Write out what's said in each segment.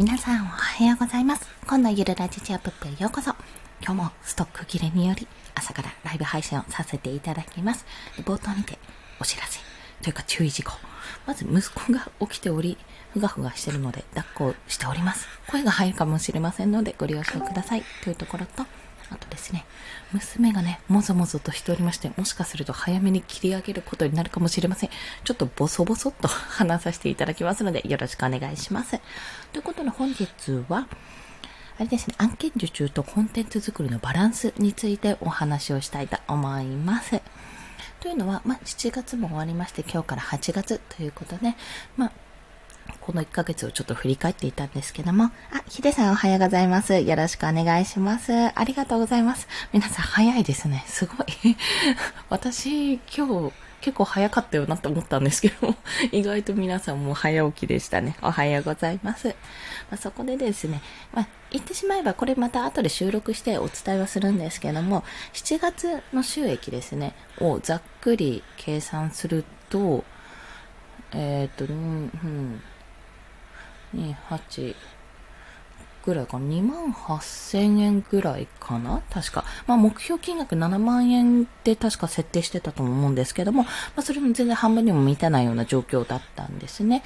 皆さんおはようございます。今度ゆるラジチアップへようこそ。今日もストック切れにより朝からライブ配信をさせていただきます。冒頭にてお知らせというか注意事項。まず息子が起きており、ふがふがしてるので抱っこしております。声が入るかもしれませんのでご了承くださいというところと、あとですね、娘がね、もぞもぞとしておりまして、もしかすると早めに切り上げることになるかもしれません。ちょっとボソボソっと 話させていただきますので、よろしくお願いします。ということで本日は、あれですね、案件受注とコンテンツ作りのバランスについてお話をしたいと思います。というのは、まあ、7月も終わりまして、今日から8月ということで、まあ、この1ヶ月をちょっと振り返っていたんですけども、あ、ヒデさんおはようございます。よろしくお願いします。ありがとうございます。皆さん早いですね。すごい。私、今日、結構早かったよなって思ったんですけども、意外と皆さんも早起きでしたね。おはようございます。まあ、そこでですね、まあ、言ってしまえばこれまた後で収録してお伝えはするんですけども、7月の収益ですね、をざっくり計算すると、えっ、ー、と、うん、28ぐらいかな？2万8000円ぐらいかな？確か。まあ目標金額7万円で確か設定してたと思うんですけども、まあそれも全然半分にも満たないような状況だったんですね。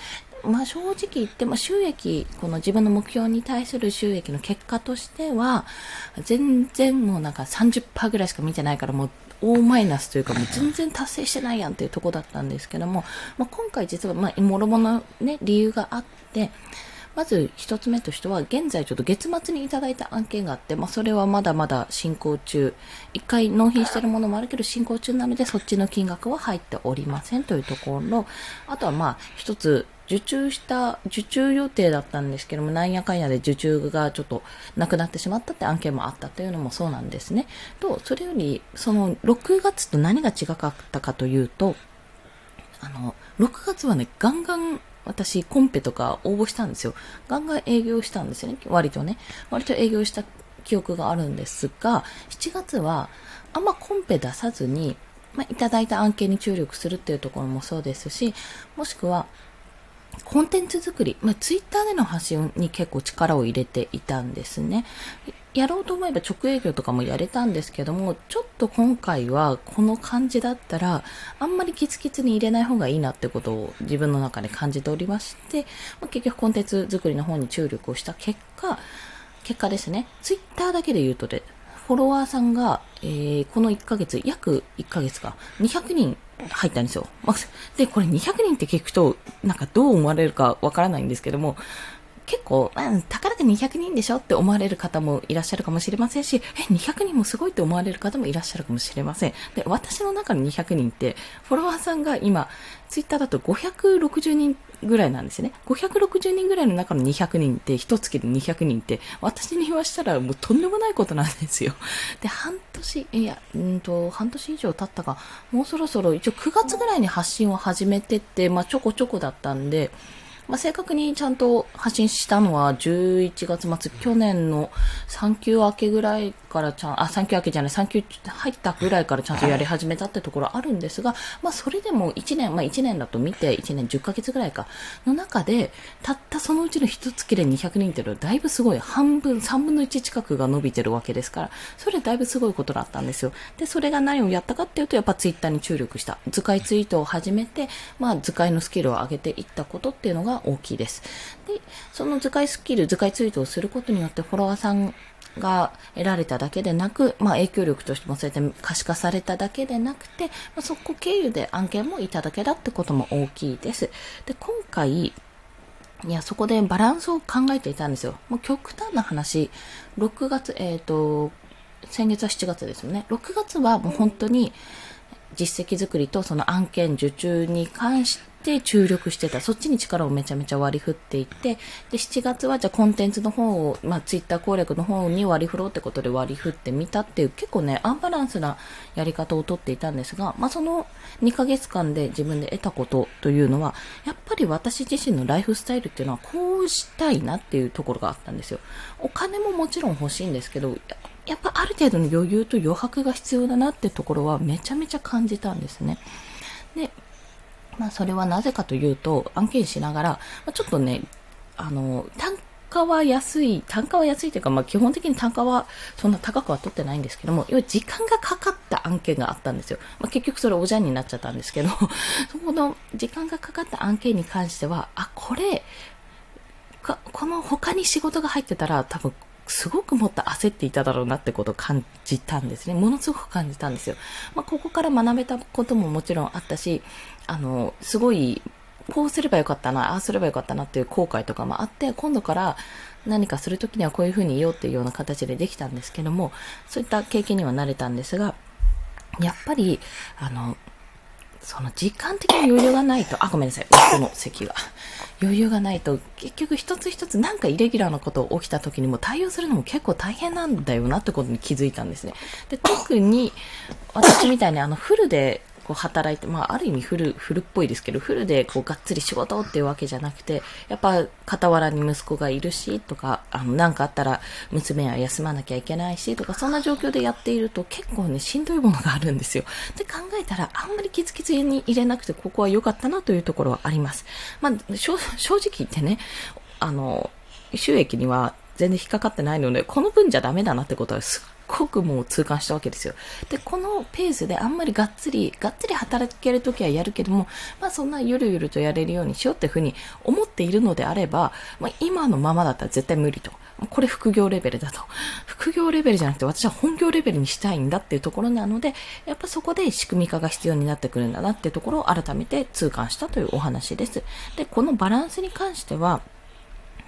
まあ正直言っても収益、この自分の目標に対する収益の結果としては、全然もうなんか30%ぐらいしか見てないからもう大マイナスというか、もう全然達成してないやんっていうとこだったんですけども、まあ、今回実は、まあ、もろもろね、理由があって、まず一つ目としては、現在ちょっと月末にいただいた案件があって、まあそれはまだまだ進行中。一回納品してるものもあるけど進行中なので、そっちの金額は入っておりませんというところ。あとはまあ一つ、受注した、受注予定だったんですけども、なんやかんやで受注がちょっとなくなってしまったって案件もあったというのもそうなんですね。と、それより、その6月と何が違かったかというと、あの、6月はね、ガンガン私、コンペとか応募したんですよ。ガンガン営業したんですよね。割とね。割と営業した記憶があるんですが、7月は、あんまコンペ出さずに、まあ、いただいた案件に注力するっていうところもそうですし、もしくは、コンテンツ作り、まあ、ツイッターでの発信に結構力を入れていたんですね。やろうと思えば直営業とかもやれたんですけども、ちょっと今回はこの感じだったら、あんまりキツキツに入れない方がいいなってことを自分の中で感じておりまして、まあ、結局コンテンツ作りの方に注力をした結果、結果ですね、ツイッターだけで言うとで、フォロワーさんが、えー、この1ヶ月、約1ヶ月か、200人入ったんですよ。で、これ200人って聞くと、なんかどう思われるかわからないんですけども、結構、うん、たかだか200人でしょって思われる方もいらっしゃるかもしれませんし、え、200人もすごいって思われる方もいらっしゃるかもしれません。で、私の中の200人って、フォロワーさんが今、ツイッターだと560人ぐらいなんですよね。560人ぐらいの中の200人って、一月で200人って、私に言わしたらもうとんでもないことなんですよ。で、半年、いや、うんと、半年以上経ったか、もうそろそろ一応9月ぐらいに発信を始めてって、まあちょこちょこだったんで、まあ、正確にちゃんと発信したのは11月末、去年の産休明けぐらいからちゃん、あ、産休明けじゃない、産休入ったぐらいからちゃんとやり始めたってところあるんですが、まあ、それでも1年、まあ、1年だと見て、1年10ヶ月ぐらいか、の中で、たったそのうちの一月で200人っていうのはだいぶすごい、半分、3分の1近くが伸びてるわけですから、それだいぶすごいことだったんですよ。で、それが何をやったかっていうと、やっぱツイッターに注力した。図解ツイートを始めて、まあ、図解のスキルを上げていったことっていうのがが大きいです。で、その図解スキル、図解ツイートをすることによってフォロワーさんが得られただけでなく、まあ、影響力としてもそうやって可視化されただけでなくて、まあ、そこ経由で案件もいただけたってことも大きいです。で、今回、いや、そこでバランスを考えていたんですよ。もう極端な話、6月、えっ、ー、と、先月は7月ですよね。6月はもう本当に実績作りとその案件受注に関してて注力してた。そっちに力をめちゃめちゃ割り振っていって、で、7月はじゃあコンテンツの方を、まあ、ツイッター攻略の方に割り振ろうってことで割り振ってみたっていう、結構ね、アンバランスなやり方をとっていたんですが、まあ、その2ヶ月間で自分で得たことというのは、やっぱり私自身のライフスタイルっていうのはこうしたいなっていうところがあったんですよ。お金ももちろん欲しいんですけど、やっぱある程度の余裕と余白が必要だなってところはめちゃめちゃ感じたんですね。で、まあ、それはなぜかというと、案件しながら、まあ、ちょっとね、あの、単価は安い、単価は安いというか、まあ基本的に単価はそんな高くは取ってないんですけども、要は時間がかかった案件があったんですよ。まあ結局それおじゃんになっちゃったんですけど、そこの時間がかかった案件に関しては、あ、これ、この他に仕事が入ってたら多分すごくもっと焦っていただろうなってことを感じたんですね。ものすごく感じたんですよ。まあ、ここから学べたことももちろんあったし、あの、すごい、こうすればよかったな、ああすればよかったなっていう後悔とかもあって、今度から何かするときにはこういうふうに言おうっていうような形でできたんですけども、そういった経験にはなれたんですが、やっぱり、あの、その時間的に余裕がないと、あ、ごめんなさい、この席が。余裕がないと、結局一つ一つなんかイレギュラーなこと起きた時にも対応するのも結構大変なんだよなってことに気づいたんですね。で、特に私みたいにあのフルでこう働いて、まあ、ある意味フル、フルっぽいですけど、フルでこうがっつり仕事っていうわけじゃなくて、やっぱ傍らに息子がいるし、とか、あの、なんかあったら娘は休まなきゃいけないし、とか、そんな状況でやっていると結構ね、しんどいものがあるんですよ。で考えたら、あんまりキツキツに入れなくて、ここは良かったなというところはあります。まあ、正直言ってね、あの、収益には全然引っかかってないので、この分じゃダメだなってことはすっごくもう痛感したわけですよ。で、このペースであんまりがっつり、がっつり働けるときはやるけども、まあそんなゆるゆるとやれるようにしようっていうふうに思っているのであれば、まあ今のままだったら絶対無理と。これ副業レベルだと。副業レベルじゃなくて私は本業レベルにしたいんだっていうところなので、やっぱそこで仕組み化が必要になってくるんだなっていうところを改めて痛感したというお話です。で、このバランスに関しては、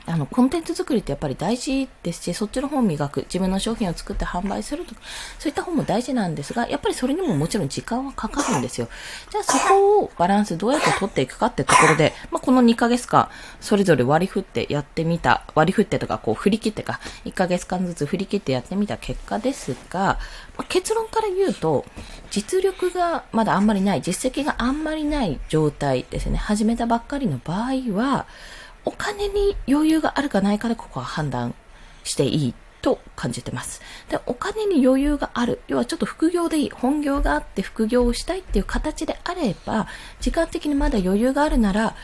あの、コンテンツ作りってやっぱり大事ですし、そっちの方を磨く、自分の商品を作って販売するとか、そういった方も大事なんですが、やっぱりそれにももちろん時間はかかるんですよ。じゃあそこをバランスどうやって取っていくかってところで、まあ、この2ヶ月間、それぞれ割り振ってやってみた、割り振ってとか、こう振り切ってか、1ヶ月間ずつ振り切ってやってみた結果ですが、まあ、結論から言うと、実力がまだあんまりない、実績があんまりない状態ですね。始めたばっかりの場合は、お金に余裕があるかないかでここは判断していいと感じてます。で、お金に余裕がある。要はちょっと副業でいい。本業があって副業をしたいっていう形であれば、時間的にまだ余裕があるなら、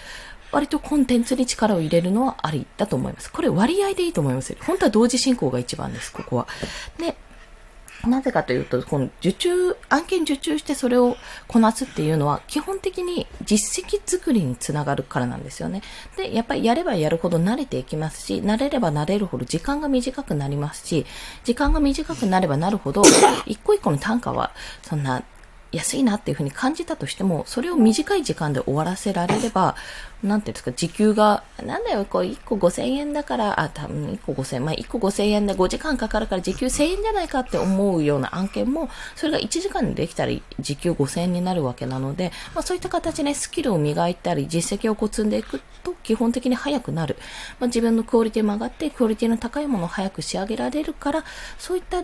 割とコンテンツに力を入れるのはありだと思います。これ割合でいいと思います。本当は同時進行が一番です、ここは。で、なぜかというと、この受注、案件受注してそれをこなすっていうのは、基本的に実績作りにつながるからなんですよね。で、やっぱりやればやるほど慣れていきますし、慣れれば慣れるほど時間が短くなりますし、時間が短くなればなるほど、一個一個の単価は、そんな安いなっていうふうに感じたとしても、それを短い時間で終わらせられれば、なんていうんですか、時給が、なんだよ、こう、1個5000円だから、あ、多分1個5000円、まあ1個5000円で5時間かかるから時給1000円じゃないかって思うような案件も、それが1時間でできたら時給5000円になるわけなので、まあそういった形でスキルを磨いたり、実績をこう積んでいくと、基本的に早くなる。まあ自分のクオリティも上がって、クオリティの高いものを早く仕上げられるから、そういった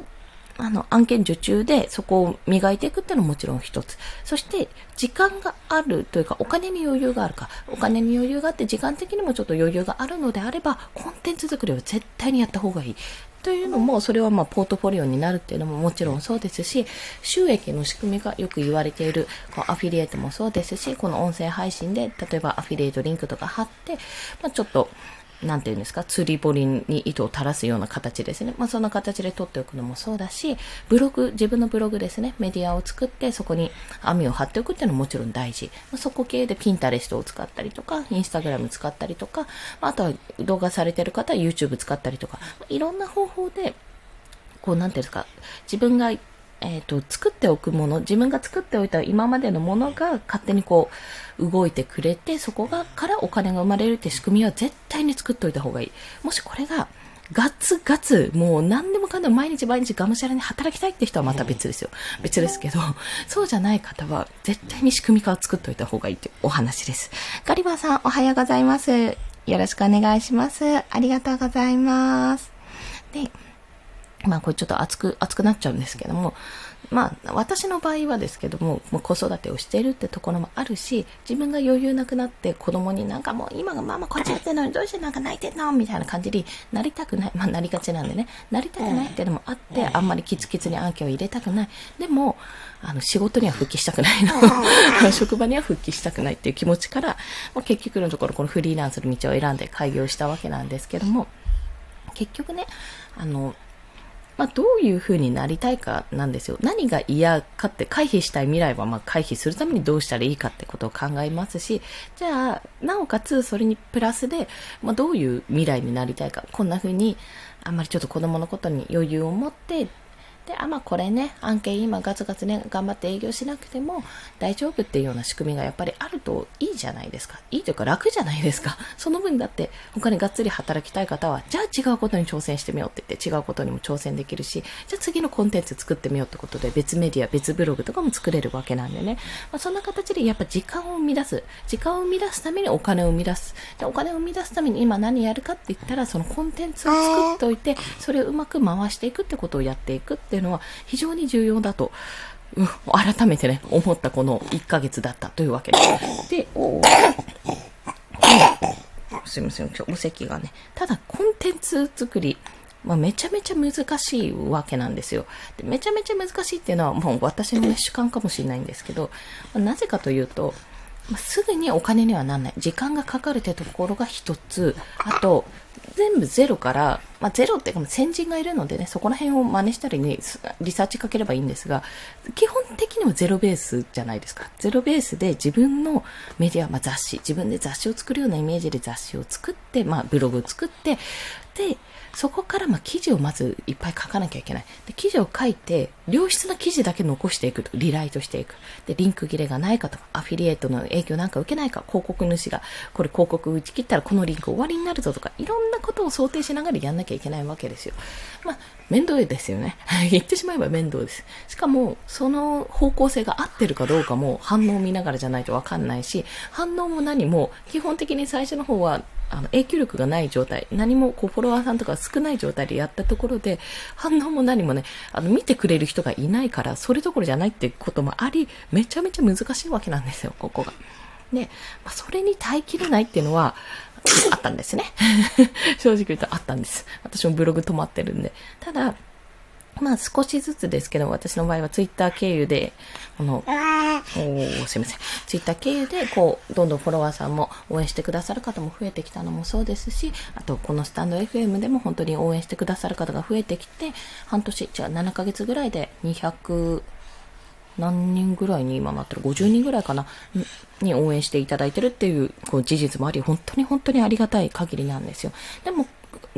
あの、案件受注でそこを磨いていくっていうのももちろん一つ。そして、時間があるというか、お金に余裕があるか、お金に余裕があって、時間的にもちょっと余裕があるのであれば、コンテンツ作りは絶対にやった方がいい。というのも、それはまあ、ポートフォリオになるっていうのももちろんそうですし、収益の仕組みがよく言われている、こうアフィリエイトもそうですし、この音声配信で、例えばアフィリエイトリンクとか貼って、まあ、ちょっと、なんていうんですか、釣り堀に糸を垂らすような形ですね。まあ、そんな形で撮っておくのもそうだし、ブログ、自分のブログですね、メディアを作って、そこに網を張っておくっていうのももちろん大事。まあ、そこ系でピンタレストを使ったりとか、インスタグラム使ったりとか、あとは動画されてる方は YouTube 使ったりとか、いろんな方法で、こう、なんていうんですか、自分がえっ、ー、と、作っておくもの、自分が作っておいた今までのものが勝手にこう、動いてくれて、そこが、からお金が生まれるって仕組みは絶対に作っておいた方がいい。もしこれが、ガツガツ、もう何でもかんでも毎日毎日がむしゃらに働きたいって人はまた別ですよ。別ですけど、そうじゃない方は絶対に仕組み化を作っておいた方がいいというお話です。ガリバーさん、おはようございます。よろしくお願いします。ありがとうございます。で、まあこれちょっと熱く、熱くなっちゃうんですけども、まあ私の場合はですけども、もう子育てをしているってところもあるし、自分が余裕なくなって子供になんかもう今がママこっちやってんのにどうしてなんか泣いてんのみたいな感じになりたくない。まあなりがちなんでね、なりたくないっていうのもあって、あんまりキツキツに案件を入れたくない。でも、あの仕事には復帰したくないの。職場には復帰したくないっていう気持ちから、まあ、結局のところこのフリーランスの道を選んで開業したわけなんですけども、結局ね、あの、まあ、どういう風になりたいかなんですよ。何が嫌かって回避したい未来はま回避するためにどうしたらいいかってことを考えますし、じゃあ、なおかつそれにプラスで、まあ、どういう未来になりたいか、こんな風に、あんまりちょっと子供のことに余裕を持ってで、あ、まあこれね、案件今ガツガツね、頑張って営業しなくても大丈夫っていうような仕組みがやっぱりあるといいじゃないですか。いいというか楽じゃないですか。その分だって他にがっつり働きたい方は、じゃあ違うことに挑戦してみようって言って違うことにも挑戦できるし、じゃあ次のコンテンツ作ってみようってことで別メディア、別ブログとかも作れるわけなんでね。まあ、そんな形でやっぱ時間を生み出す。時間を生み出すためにお金を生み出す。でお金を生み出すために今何やるかって言ったら、そのコンテンツを作っておいて、それをうまく回していくってことをやっていくっていうのは非常に重要だと、うん、改めてね、思ったこの1ヶ月だったというわけです。で、すいません、今日お席がね。ただ、コンテンツ作り、まあ、めちゃめちゃ難しいわけなんですよ。でめちゃめちゃ難しいっていうのは、もう私の、主観かもしれないんですけど、まあ、なぜかというと、すぐにお金にはなんない。時間がかかるってところが一つ。あと、全部ゼロから、まあ、ゼロっていうか先人がいるのでね、そこら辺を真似したりにリサーチかければいいんですが、基本的にはゼロベースじゃないですか。ゼロベースで自分のメディア、まあ、雑誌、自分で雑誌を作るようなイメージで雑誌を作って、まあ、ブログを作って、そこからま記事をまずいっぱい書かなきゃいけない。で記事を書いて、良質な記事だけ残していくと、リライトしていく。で、リンク切れがないかとか、アフィリエイトの影響なんか受けないか、広告主が、これ広告打ち切ったらこのリンク終わりになるぞとか、いろんなことを想定しながらやんなきゃいけないわけですよ。まあ、面倒ですよね。言ってしまえば面倒です。しかも、その方向性が合ってるかどうかも反応を見ながらじゃないとわかんないし、反応も何も、基本的に最初の方はあの、影響力がない状態、何もこう、フォロワーさんとか少ない状態でやったところで、反応も何もね、あの、見てくれる人がいないから、それどころじゃないってこともあり、めちゃめちゃ難しいわけなんですよ、ここが。で、まあ、それに耐えきれないっていうのは、あったんですね。正直言うとあったんです。私もブログ止まってるんで。ただ、まあ少しずつですけど、私の場合はツイッター経由で、この、おすいません。ツイッター経由で、こう、どんどんフォロワーさんも応援してくださる方も増えてきたのもそうですし、あと、このスタンド FM でも本当に応援してくださる方が増えてきて、半年、じゃあ7ヶ月ぐらいで200、何人ぐらいに今なってる ?50 人ぐらいかなに応援していただいてるっていうこう事実もあり、本当に本当にありがたい限りなんですよ。でも、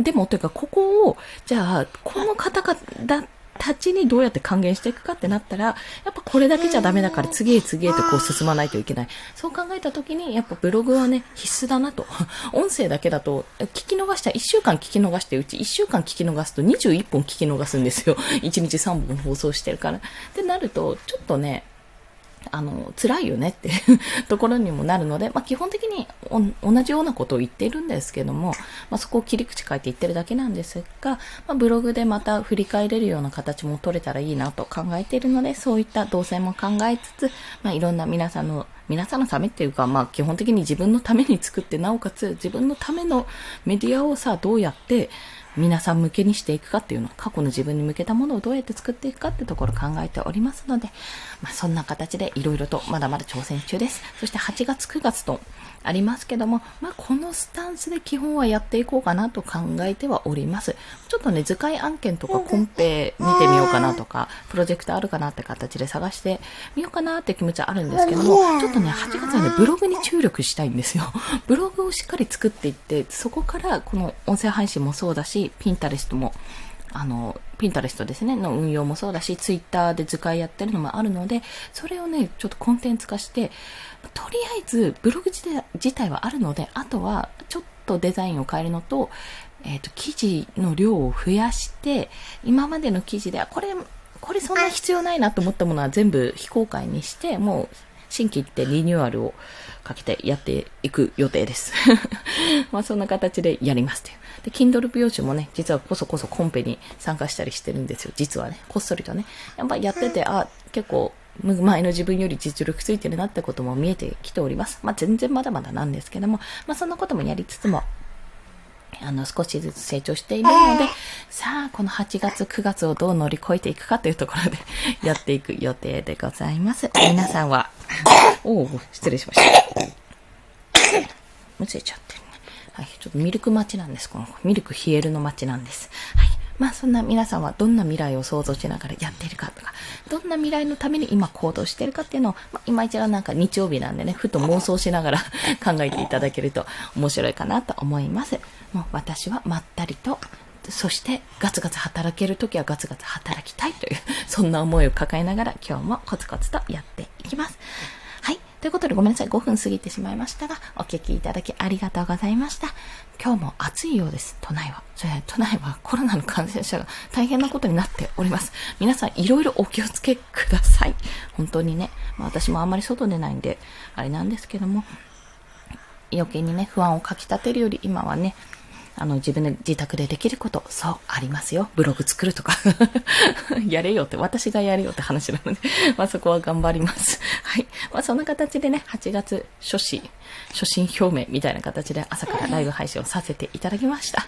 でもというか、ここを、じゃあ、この方々たちにどうやって還元していくかってなったら、やっぱこれだけじゃダメだから次へ次へとこう進まないといけない。そう考えた時に、やっぱブログはね、必須だなと。音声だけだと、聞き逃した1週間聞き逃してうち1週間聞き逃すと21本聞き逃すんですよ。1日3本放送してるから。ってなると、ちょっとね、あの、辛いよねっていう ところにもなるので、まあ、基本的に同じようなことを言っているんですけども、まあ、そこを切り口変えて言ってるだけなんですが、まあ、ブログでまた振り返れるような形も取れたらいいなと考えているので、そういった動線も考えつつ、まあ、いろんな皆さんの皆さんのためっていうか、まあ基本的に自分のために作って、なおかつ自分のためのメディアをさ、どうやって、皆さん向けにしていくかっていうのは、過去の自分に向けたものをどうやって作っていくかってところを考えておりますので、まあ、そんな形でいろいろとまだまだ挑戦中です。そして8月9月とありますけども、まあ、このスタンスで基本はやっていこうかなと考えてはおります。ちょっとね、図解案件とかコンペ見てみようかなとか、プロジェクトあるかなって形で探してみようかなって気持ちはあるんですけども、ちょっとね、8月はね、ブログに注力したいんですよ。ブログをしっかり作っていって、そこからこの音声配信もそうだし、ピンタレストも、あの、ピンタレストですね、の運用もそうだし、ツイッターで図解やってるのもあるので、それをね、ちょっとコンテンツ化して、とりあえずブログ自体はあるので、あとはちょっとデザインを変えるのと、えっ、ー、と、記事の量を増やして、今までの記事では、これ、これそんな必要ないなと思ったものは全部非公開にして、もう新規ってリニューアルをかけてやっていく予定です。まあそんな形でやりますという。で、Kindle 美容師もね、実はこそこそコンペに参加したりしてるんですよ。実はね、こっそりとね。やっぱやってて、あ、結構、前の自分より実力ついてるなってことも見えてきております。まあ全然まだまだなんですけども、まあそんなこともやりつつも、あの、少しずつ成長しているので、さあ、この8月、9月をどう乗り越えていくかというところで やっていく予定でございます。皆さんは、おお、失礼しました。むせちゃってるね。はい、ちょっとミルク待ちなんです。このミルク冷えるの待ちなんです。はい。まあそんな皆さんはどんな未来を想像しながらやっているかとか、どんな未来のために今行動しているかっていうのを、まあ、今一度なんか日曜日なんでね、ふと妄想しながら 考えていただけると面白いかなと思います。もう私はまったりとそしてガツガツ働けるときはガツガツ働きたいという、そんな思いを抱えながら今日もコツコツとやっていきます。はい。ということでごめんなさい。5分過ぎてしまいましたが、お聞きいただきありがとうございました。今日も暑いようです。都内は。それ都内はコロナの感染者が大変なことになっております。皆さんいろいろお気をつけください。本当にね。まあ、私もあんまり外出ないんで、あれなんですけども、余計にね、不安をかき立てるより今はね、あの、自分で自宅でできること、そう、ありますよ。ブログ作るとか やれよって、私がやれよって話なので まあそこは頑張ります。はい。まあそんな形でね、8月初心、初心表明みたいな形で朝からライブ配信をさせていただきました。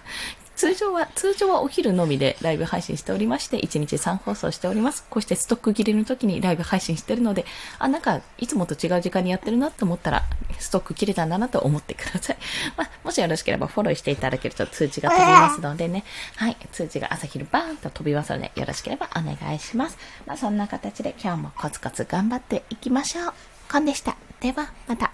通常は、通常はお昼のみでライブ配信しておりまして、1日3放送しております。こうしてストック切れの時にライブ配信してるので、あ、なんか、いつもと違う時間にやってるなと思ったら、ストック切れたんだなと思ってください。まあ、もしよろしければフォローしていただけると通知が飛びますのでね、はい、通知が朝昼バーンと飛びますので、よろしければお願いします。まあ、そんな形で今日もコツコツ頑張っていきましょう。コンでした。では、また。